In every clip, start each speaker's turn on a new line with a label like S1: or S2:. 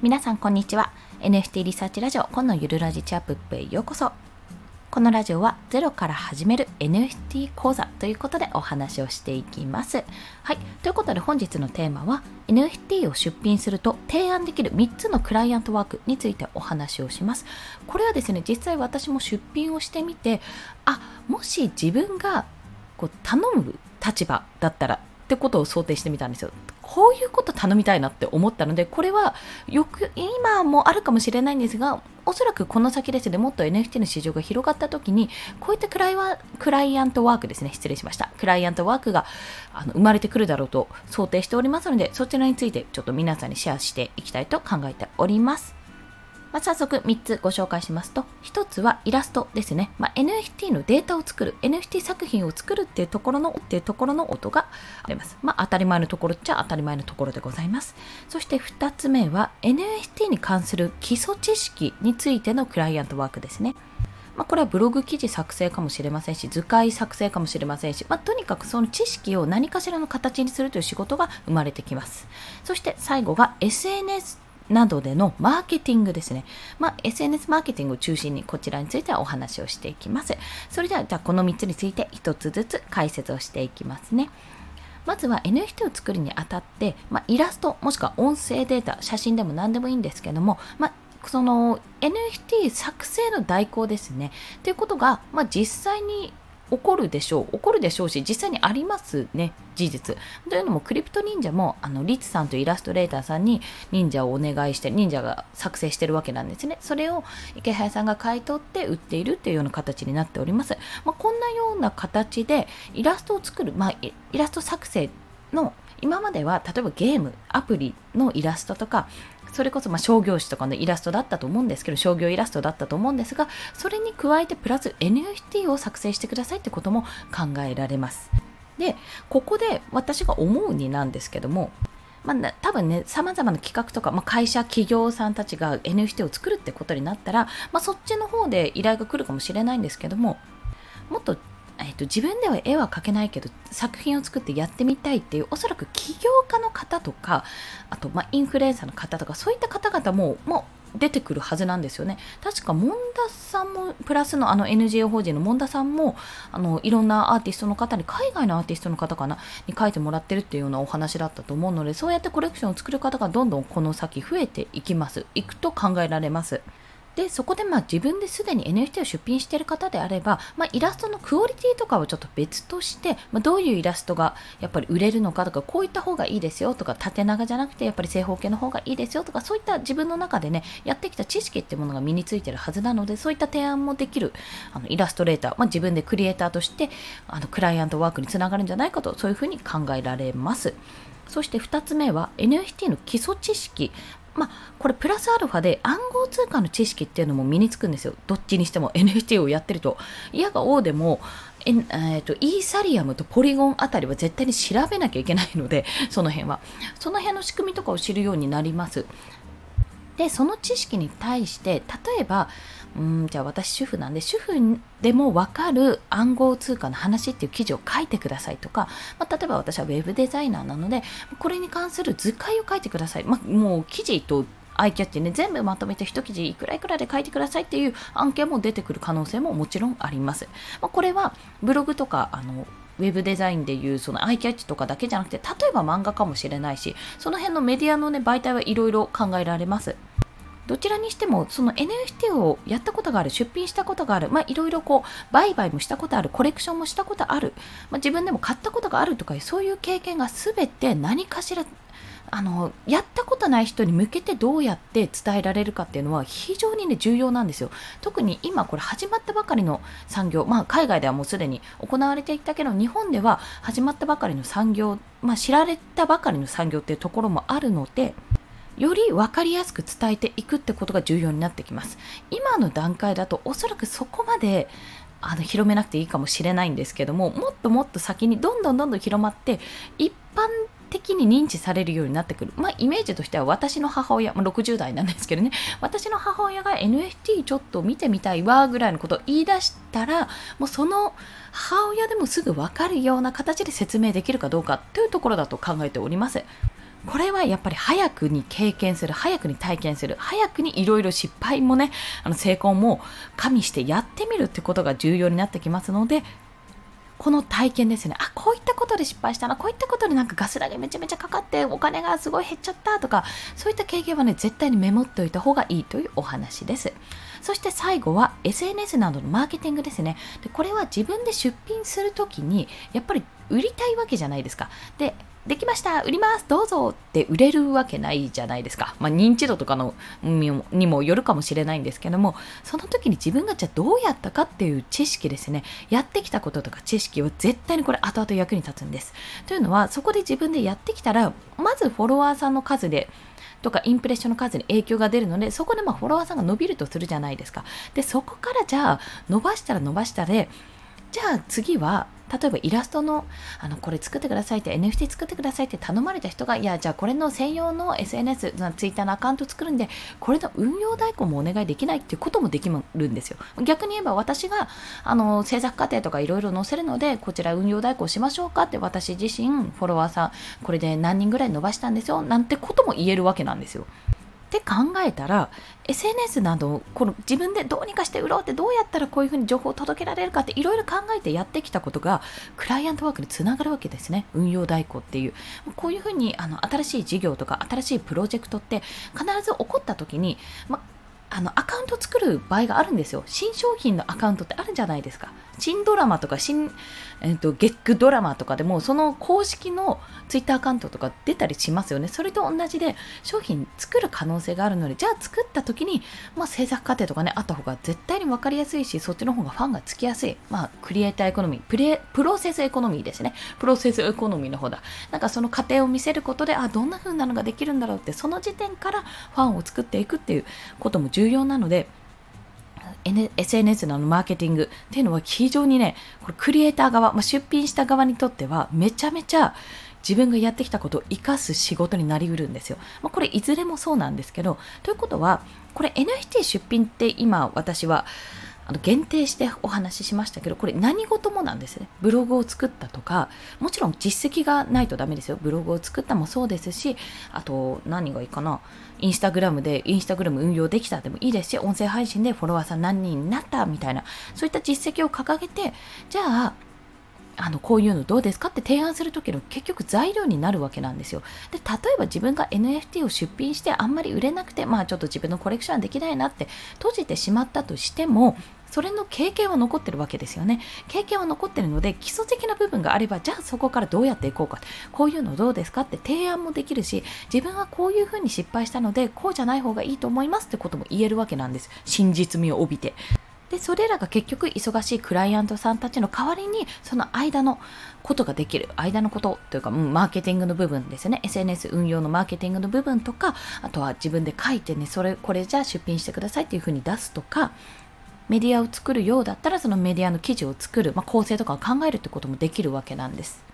S1: 皆さんこんにちは。NFT リサーチラジオ今のゆるラジチャップへようこそ。このラジオはゼロから始める NFT 講座ということでお話をしていきます。はい。ということで本日のテーマは NFT を出品すると提案できる3つのクライアントワークについてお話をします。これはですね実際私も出品をしてみてあもし自分がこう頼む立場だったらってことを想定してみたんですよ。こういうこと頼みたいなって思ったので、これはよく、今もあるかもしれないんですが、おそらくこの先ですね、もっと NFT の市場が広がった時に、こういったクライワクライアントワークですね、失礼しました。クライアントワークがあの生まれてくるだろうと想定しておりますので、そちらについてちょっと皆さんにシェアしていきたいと考えております。まあ、早速3つご紹介しますと、1つはイラストですね。まあ、NFT のデータを作る、NFT 作品を作るっていうところの、っていうところの音が出ます。まあ、当たり前のところっちゃ当たり前のところでございます。そして2つ目は NFT に関する基礎知識についてのクライアントワークですね。まあ、これはブログ記事作成かもしれませんし、図解作成かもしれませんし、まあ、とにかくその知識を何かしらの形にするという仕事が生まれてきます。そして最後が SNS などでのマーケティングですね。まあ、SNS マーケティングを中心にこちらについてはお話をしていきます。それでは、じゃあこの3つについて1つずつ解説をしていきますね。まずは NFT を作るにあたって、まあ、イラストもしくは音声データ、写真でも何でもいいんですけども、まあ、その NFT 作成の代行ですね。ということが、まあ、実際に起こるでしょう。起こるでしょうし実際にありますね。事実。というのもクリプト忍者もあのリツさんとイラストレーターさんに忍者をお願いして忍者が作成してるわけなんですね。それを池早さんが買い取って売っているっていうような形になっております、まあ、こんなような形でイラストを作る、まあ、イラスト作成の今までは例えばゲームアプリのイラストとかそれこそま商業誌とかのイラストだったと思うんですけど商業イラストだったと思うんですがそれに加えてプラス NFT を作成してくださいってことも考えられます。でここで私が思うになんですけどもまあ、多分ね、様々な企画とか、まあ、会社、企業さんたちが NFT を作るってことになったら、まあ、そっちの方で依頼が来るかもしれないんですけども、もっとえっと、自分では絵は描けないけど作品を作ってやってみたいっていうおそらく起業家の方とかあと、まあ、インフルエンサーの方とかそういった方々ももう出てくるはずなんですよね確かモンダさんもプラスのあの NGO 法人のモンダさんもあのいろんなアーティストの方に海外のアーティストの方かなに書いてもらってるっていうようなお話だったと思うのでそうやってコレクションを作る方がどんどんこの先増えていきますいくと考えられます。でそこでまあ自分ですでに NFT を出品している方であれば、まあ、イラストのクオリティとかをちょっと別として、まあ、どういうイラストがやっぱり売れるのかとかこういった方がいいですよとか縦長じゃなくてやっぱり正方形の方がいいですよとかそういった自分の中でねやってきた知識っていうものが身についてるはずなのでそういった提案もできるあのイラストレーター、まあ、自分でクリエイターとしてあのクライアントワークにつながるんじゃないかとそういうふうに考えられます。そして2つ目は NFT の基礎知識、まあ、これプラスアルファで暗号通貨の知識っていうのも身につくんですよ。どっちにしても NFT をやってると。いやが王でも、えーと、イーサリアムとポリゴンあたりは絶対に調べなきゃいけないので、その辺は。その辺の仕組みとかを知るようになります。で、その知識に対して、例えば、うんじゃあ私主婦なんで主婦でも分かる暗号通貨の話っていう記事を書いてくださいとか、まあ、例えば私はウェブデザイナーなのでこれに関する図解を書いてください、まあ、もう記事とアイキャッチね全部まとめて一記事いくらいくらで書いてくださいっていう案件も出てくる可能性ももちろんあります、まあ、これはブログとかあのウェブデザインでいうそのアイキャッチとかだけじゃなくて例えば漫画かもしれないしその辺のメディアのね媒体はいろいろ考えられます。どちらにしてもその NFT をやったことがある出品したことがあるまあいろいろこう売買もしたことあるコレクションもしたことある、まあ、自分でも買ったことがあるとかそういう経験が全て何かしらあのやったことない人に向けてどうやって伝えられるかっていうのは非常にね重要なんですよ。特に今これ始まったばかりの産業まあ海外ではもうすでに行われていたけど日本では始まったばかりの産業まあ知られたばかりの産業っていうところもあるのでより分かりやすく伝えていくってことが重要になってきます今の段階だとおそらくそこまであの広めなくていいかもしれないんですけどももっともっと先にどんどんどんどん広まって一般的に認知されるようになってくる。まあ、イメージとしては私の母親、まあ、60代なんですけどね、私の母親が NFT ちょっと見てみたいわぐらいのことを言い出したら、もうその母親でもすぐわかるような形で説明できるかどうかというところだと考えております。これはやっぱり早くに経験する早くに体験する早くにいろいろ失敗もねあの成功も加味してやってみるってことが重要になってきますのでこの体験ですね。あこういったことで失敗したなこういったことでなんかガス代がめちゃめちゃかかってお金がすごい減っちゃったとかそういった経験はね絶対にメモっておいた方がいいというお話です。そして最後は SNS などのマーケティングですね。でこれは自分で出品するときにやっぱり売りたいわけじゃないですか。でできました売りますどうぞって売れるわけないじゃないですか。まあ、認知度とかのにもよるかもしれないんですけども、その時に自分がじゃあどうやったかっていう知識ですね、やってきたこととか知識は絶対にこれ後々役に立つんです。というのは、そこで自分でやってきたら、まずフォロワーさんの数で、とかインプレッションの数に影響が出るのでそこでまあフォロワーさんが伸びるとするじゃないですかでそこからじゃあ伸ばしたら伸ばしたでじゃあ次は例えばイラストのあのこれ作ってくださいって NFT 作ってくださいって頼まれた人がいやじゃあこれの専用の SNS ツイッターのアカウント作るんでこれの運用代行もお願いできないっていうこともできるんですよ。逆に言えば私があの制作過程とかいろいろ載せるのでこちら運用代行しましょうかって私自身フォロワーさんこれで何人ぐらい伸ばしたんですよなんてことも言えるわけなんですよ。って考えたら SNS などこの自分でどうにかして売ろうってどうやったらこういうふうに情報を届けられるかっていろいろ考えてやってきたことがクライアントワークにつながるわけですね。運用代行っていう。こういうふうにあの新しい事業とか新しいプロジェクトって必ず起こった時に、まあのアカウント作る場合があるんですよ。新商品のアカウントってあるんじゃないですか。新ドラマとか新えーと、ゲックドラマとかでもその公式のツイッターアカウントとか出たりしますよね。それと同じで商品作る可能性があるのでじゃあ作った時に、まあ、制作過程とかねあった方が絶対に分かりやすいしそっちの方がファンがつきやすい、まあ、クリエイターエコノミープレプロセスエコノミーですね。プロセスエコノミーの方だ。なんかその過程を見せることであどんな風なのができるんだろうってその時点からファンを作っていくっていうことも重要なので SNS のマーケティングっていうのは非常にね、これクリエイター側、まあ、出品した側にとってはめちゃめちゃ自分がやってきたことを生かす仕事になりうるんですよ。まあ、これいずれもそうなんですけど、ということは、これ NFT 出品って今私はあの限定してお話ししましたけどこれ何事もなんですね。ブログを作ったとかもちろん実績がないとダメですよ。ブログを作ったもそうですしあと何がいいかな。インスタグラムでインスタグラム運用できたでもいいですし音声配信でフォロワーさん何人になったみたいなそういった実績を掲げてじゃああのこういうのどうですかって提案する時の結局材料になるわけなんですよ。で例えば自分が NFT を出品してあんまり売れなくてまあちょっと自分のコレクションできないなって閉じてしまったとしてもそれの経験は残ってるわけですよね。経験は残ってるので基礎的な部分があればじゃあそこからどうやっていこうかこういうのどうですかって提案もできるし自分はこういうふうに失敗したのでこうじゃない方がいいと思いますってことも言えるわけなんです。真実味を帯びて。でそれらが結局忙しいクライアントさんたちの代わりにその間のことができる間のことというか、マーケティングの部分ですね SNS 運用のマーケティングの部分とかあとは自分で書いてねそれこれじゃあ出品してくださいっていうふうに出すとかメディアを作るようだったらそのメディアの記事を作る、まあ、構成とかを考えるってこともできるわけなんです。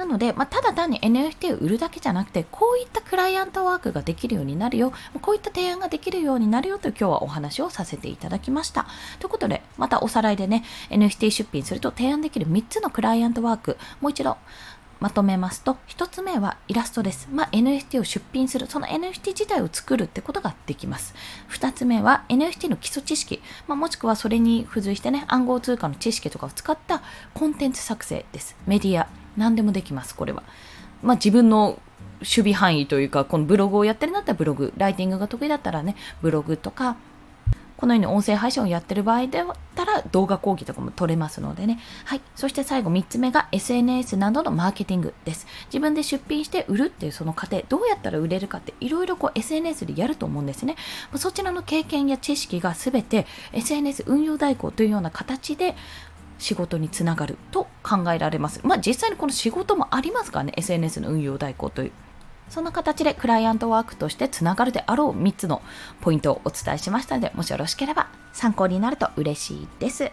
S1: なので、まあ、ただ単に NFT を売るだけじゃなくて、こういったクライアントワークができるようになるよ、こういった提案ができるようになるよと今日はお話をさせていただきました。ということで、またおさらいでね、NFT 出品すると提案できる3つのクライアントワーク、もう一度まとめますと、1つ目はイラストです。まあ、NFT を出品する、その NFT 自体を作るってことができます。2つ目は NFT の基礎知識、まあ、もしくはそれに付随してね、暗号通貨の知識とかを使ったコンテンツ作成です。メディア、何でもできます、これは。まあ、自分の守備範囲というか、このブログをやってるんだったらブログ、ライティングが得意だったらね、ブログとか、このように音声配信をやってる場合だったら動画講義とかも撮れますのでね。はい。そして最後3つ目が SNS などのマーケティングです。自分で出品して売るっていうその過程、どうやったら売れるかっていろいろこう SNS でやると思うんですね。そちらの経験や知識が全て SNS 運用代行というような形で仕事につながると考えられます。まあ実際にこの仕事もありますからね、SNS の運用代行という。そんな形でクライアントワークとしてつながるであろう3つのポイントをお伝えしましたので、もしよろしければ参考になると嬉しいです。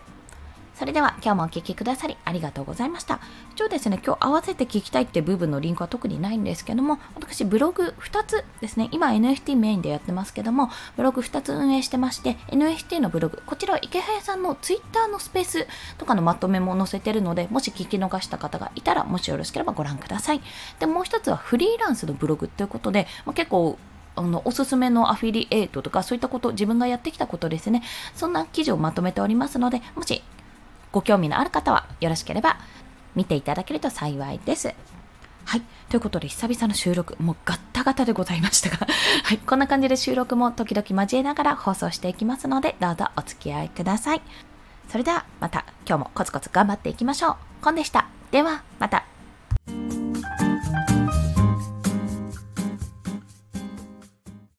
S1: それでは今日もお聴きくださりありがとうございました。一応ですね、今日合わせて聞きたいって部分のリンクは特にないんですけども、私ブログ2つですね、今 NFT メインでやってますけども、ブログ2つ運営してまして、NFT のブログ、こちらは池早さんの Twitter のスペースとかのまとめも載せてるので、もし聞き逃した方がいたら、もしよろしければご覧ください。で、もう一つはフリーランスのブログということで、まあ、結構あのおすすめのアフィリエイトとかそういったこと自分がやってきたことですねそんな記事をまとめておりますのでもしご興味のある方はよろしければ見ていただけると幸いです。はい。ということで、久々の収録、もうガッタガタでございましたが、はい。こんな感じで収録も時々交えながら放送していきますので、どうぞお付き合いください。それでは、また今日もコツコツ頑張っていきましょう。コンでした。では、また。